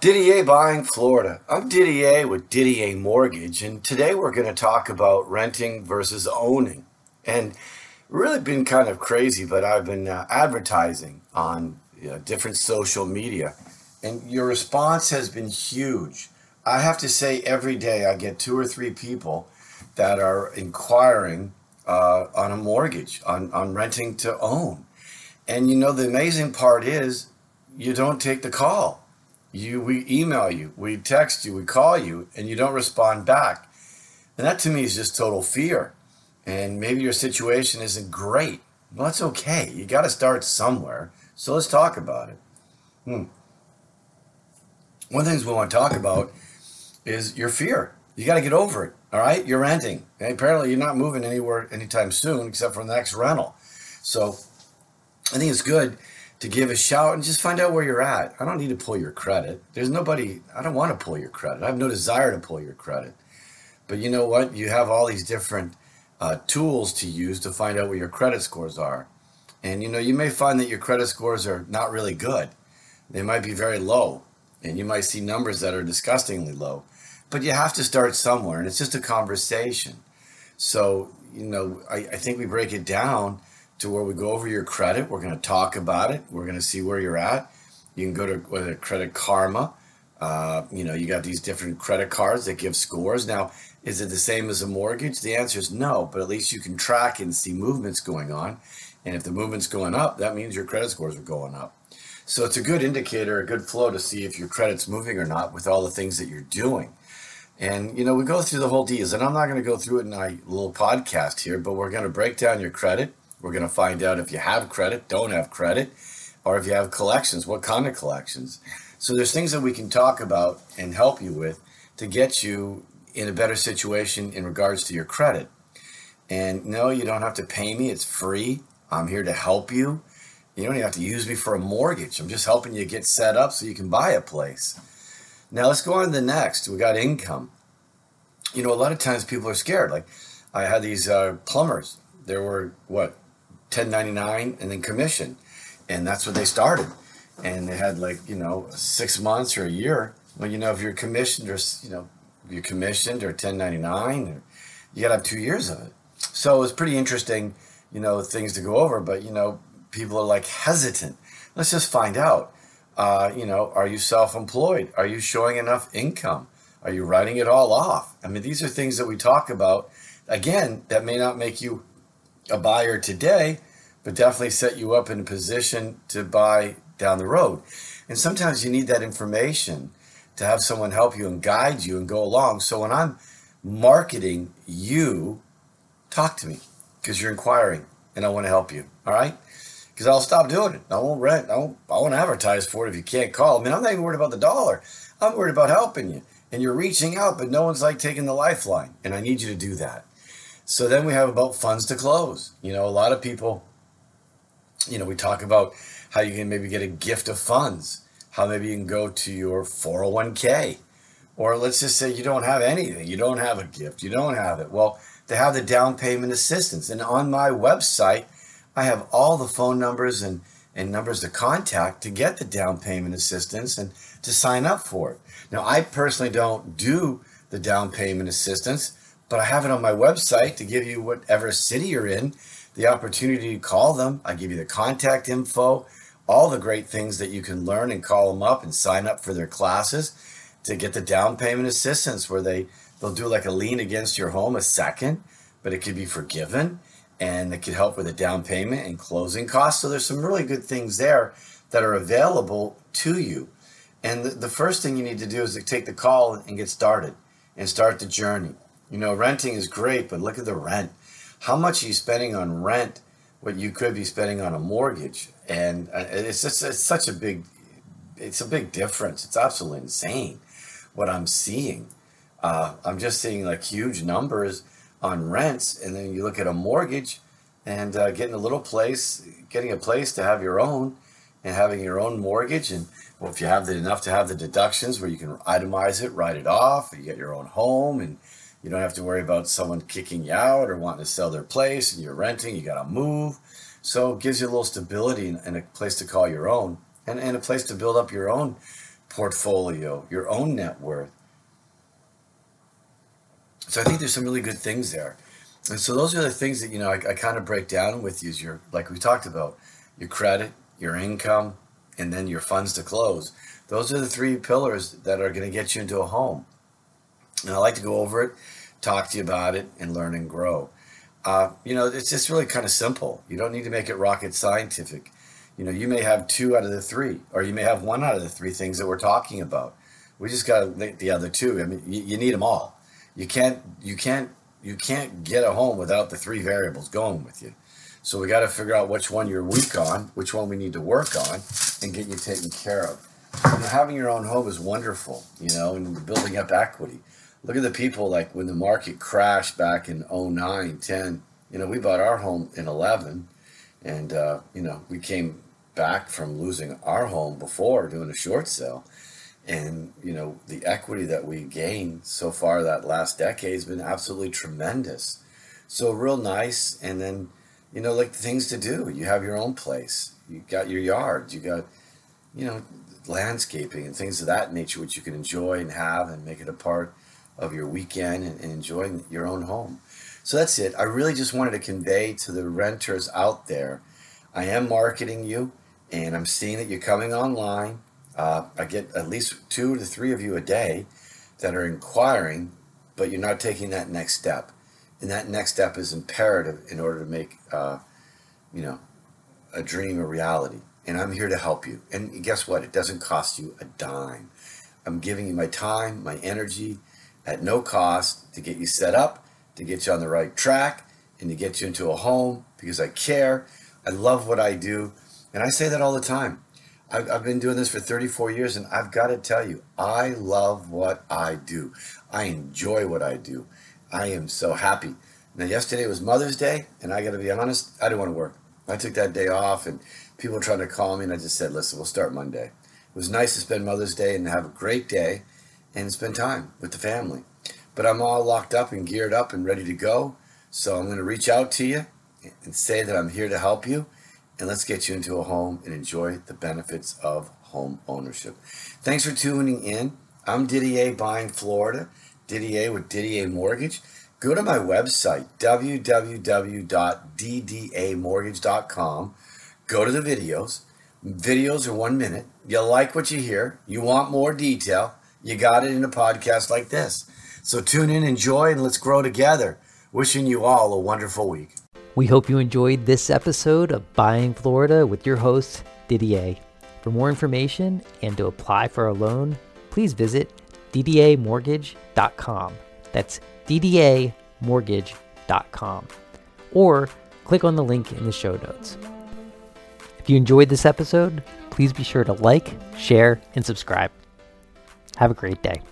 Didier Buying Florida. I'm Didier with Didier Mortgage, and today we're going to talk about renting versus owning. And really been kind of crazy, but I've been uh, advertising on you know, different social media, and your response has been huge. I have to say, every day I get two or three people that are inquiring uh, on a mortgage, on, on renting to own. And you know, the amazing part is you don't take the call you we email you, we text you, we call you, and you don't respond back. And that to me is just total fear. And maybe your situation isn't great. Well, that's okay. You got to start somewhere. So let's talk about it. Hmm. One of the things we want to talk about is your fear. You got to get over it. All right. You're renting. And apparently, you're not moving anywhere anytime soon except for the next rental. So I think it's good to give a shout and just find out where you're at. I don't need to pull your credit. There's nobody, I don't want to pull your credit. I have no desire to pull your credit. But you know what? You have all these different uh, tools to use to find out what your credit scores are. And you know, you may find that your credit scores are not really good. They might be very low, and you might see numbers that are disgustingly low. But you have to start somewhere, and it's just a conversation. So, you know, I, I think we break it down to where we go over your credit. We're going to talk about it. We're going to see where you're at. You can go to whether Credit Karma. Uh, you know, you got these different credit cards that give scores. Now, is it the same as a mortgage? The answer is no, but at least you can track and see movements going on. And if the movement's going up, that means your credit scores are going up. So it's a good indicator, a good flow to see if your credit's moving or not with all the things that you're doing. And you know, we go through the whole deals, and I'm not going to go through it in a little podcast here, but we're going to break down your credit. We're going to find out if you have credit, don't have credit, or if you have collections, what kind of collections. So there's things that we can talk about and help you with to get you in a better situation in regards to your credit. And no, you don't have to pay me. It's free. I'm here to help you. You don't even have to use me for a mortgage. I'm just helping you get set up so you can buy a place. Now let's go on to the next. We got income. You know, a lot of times people are scared. Like I had these uh, plumbers. There were what 1099 and then commission. And that's what they started. And they had like, you know, six months or a year. Well, you know, if you're commissioned or, you know, you're commissioned or 1099, or, you got to have two years of it. So it was pretty interesting, you know, things to go over. But, you know, people are like hesitant. Let's just find out. Uh, you know, are you self employed? Are you showing enough income? Are you writing it all off? I mean, these are things that we talk about. Again, that may not make you a buyer today, but definitely set you up in a position to buy down the road. And sometimes you need that information to have someone help you and guide you and go along. So when I'm marketing you, talk to me because you're inquiring and I want to help you. All right? Because I'll stop doing it. I won't rent. I won't, I won't advertise for it if you can't call. I mean, I'm not even worried about the dollar. I'm worried about helping you. And you're reaching out, but no one's like taking the lifeline. And I need you to do that. So then we have about funds to close. You know, a lot of people, you know, we talk about how you can maybe get a gift of funds, how maybe you can go to your 401k, or let's just say you don't have anything, you don't have a gift, you don't have it. Well, they have the down payment assistance. And on my website, I have all the phone numbers and, and numbers to contact to get the down payment assistance and to sign up for it. Now, I personally don't do the down payment assistance but I have it on my website to give you whatever city you're in the opportunity to call them. I give you the contact info, all the great things that you can learn and call them up and sign up for their classes to get the down payment assistance where they they'll do like a lien against your home a second, but it could be forgiven and it could help with the down payment and closing costs. So there's some really good things there that are available to you. And the, the first thing you need to do is to take the call and get started and start the journey. You know, renting is great, but look at the rent. How much are you spending on rent? What you could be spending on a mortgage, and uh, it's just it's such a big, it's a big difference. It's absolutely insane what I'm seeing. Uh, I'm just seeing like huge numbers on rents, and then you look at a mortgage and uh, getting a little place, getting a place to have your own, and having your own mortgage. And well, if you have the, enough to have the deductions where you can itemize it, write it off, you get your own home, and you don't have to worry about someone kicking you out or wanting to sell their place, and you're renting, you got to move. So it gives you a little stability and, a place to call your own, and, and a place to build up your own portfolio, your own net worth. So I think there's some really good things there. And so those are the things that, you know, I, I kind of break down with you is your, like we talked about, your credit, your income, and then your funds to close. Those are the three pillars that are going to get you into a home. And I like to go over it, talk to you about it, and learn and grow. Uh, you know, it's just really kind of simple. You don't need to make it rocket scientific. You know, you may have two out of the three, or you may have one out of the three things that we're talking about. We just got to link the other two. I mean, you, you need them all you can't you can't you can't get a home without the three variables going with you. So we got to figure out which one you're weak on, which one we need to work on, and get you taken care of. You know, having your own home is wonderful, you know, and building up equity. Look at the people like when the market crashed back in 09, 10. You know, we bought our home in 11, and, uh, you know, we came back from losing our home before doing a short sale. And you know the equity that we gained so far that last decade has been absolutely tremendous. So real nice and then you know like things to do. You have your own place. You got your yard. You got you know landscaping and things of that nature which you can enjoy and have and make it a part of your weekend and, and enjoying your own home so that's it i really just wanted to convey to the renters out there i am marketing you and i'm seeing that you're coming online uh, I get at least two to three of you a day that are inquiring, but you're not taking that next step. And that next step is imperative in order to make, uh, you know, a dream a reality. And I'm here to help you. And guess what? It doesn't cost you a dime. I'm giving you my time, my energy at no cost to get you set up, to get you on the right track, and to get you into a home because I care. I love what I do. And I say that all the time. I've, I've been doing this for 34 years, and I've got to tell you, I love what I do. I enjoy what I do. I am so happy. Now, yesterday was Mother's Day, and I got to be honest, I didn't want to work. I took that day off, and people were trying to call me, and I just said, listen, we'll start Monday. It was nice to spend Mother's Day and have a great day and spend time with the family. But I'm all locked up and geared up and ready to go. So I'm going to reach out to you and say that I'm here to help you and let's get you into a home and enjoy the benefits of home ownership. Thanks for tuning in. I'm Didier Buying Florida, Didier with Didier Mortgage. Go to my website, www.ddamortgage.com. Go to the videos. Videos are one minute. You like what you hear. You want more detail. You got it in a podcast like this. So tune in, enjoy, and let's grow together. Wishing you all a wonderful week. We hope you enjoyed this episode of Buying Florida with your host, Didier. For more information and to apply for a loan, please visit ddamortgage.com. That's ddamortgage.com. Or click on the link in the show notes. If you enjoyed this episode, please be sure to like, share, and subscribe. Have a great day.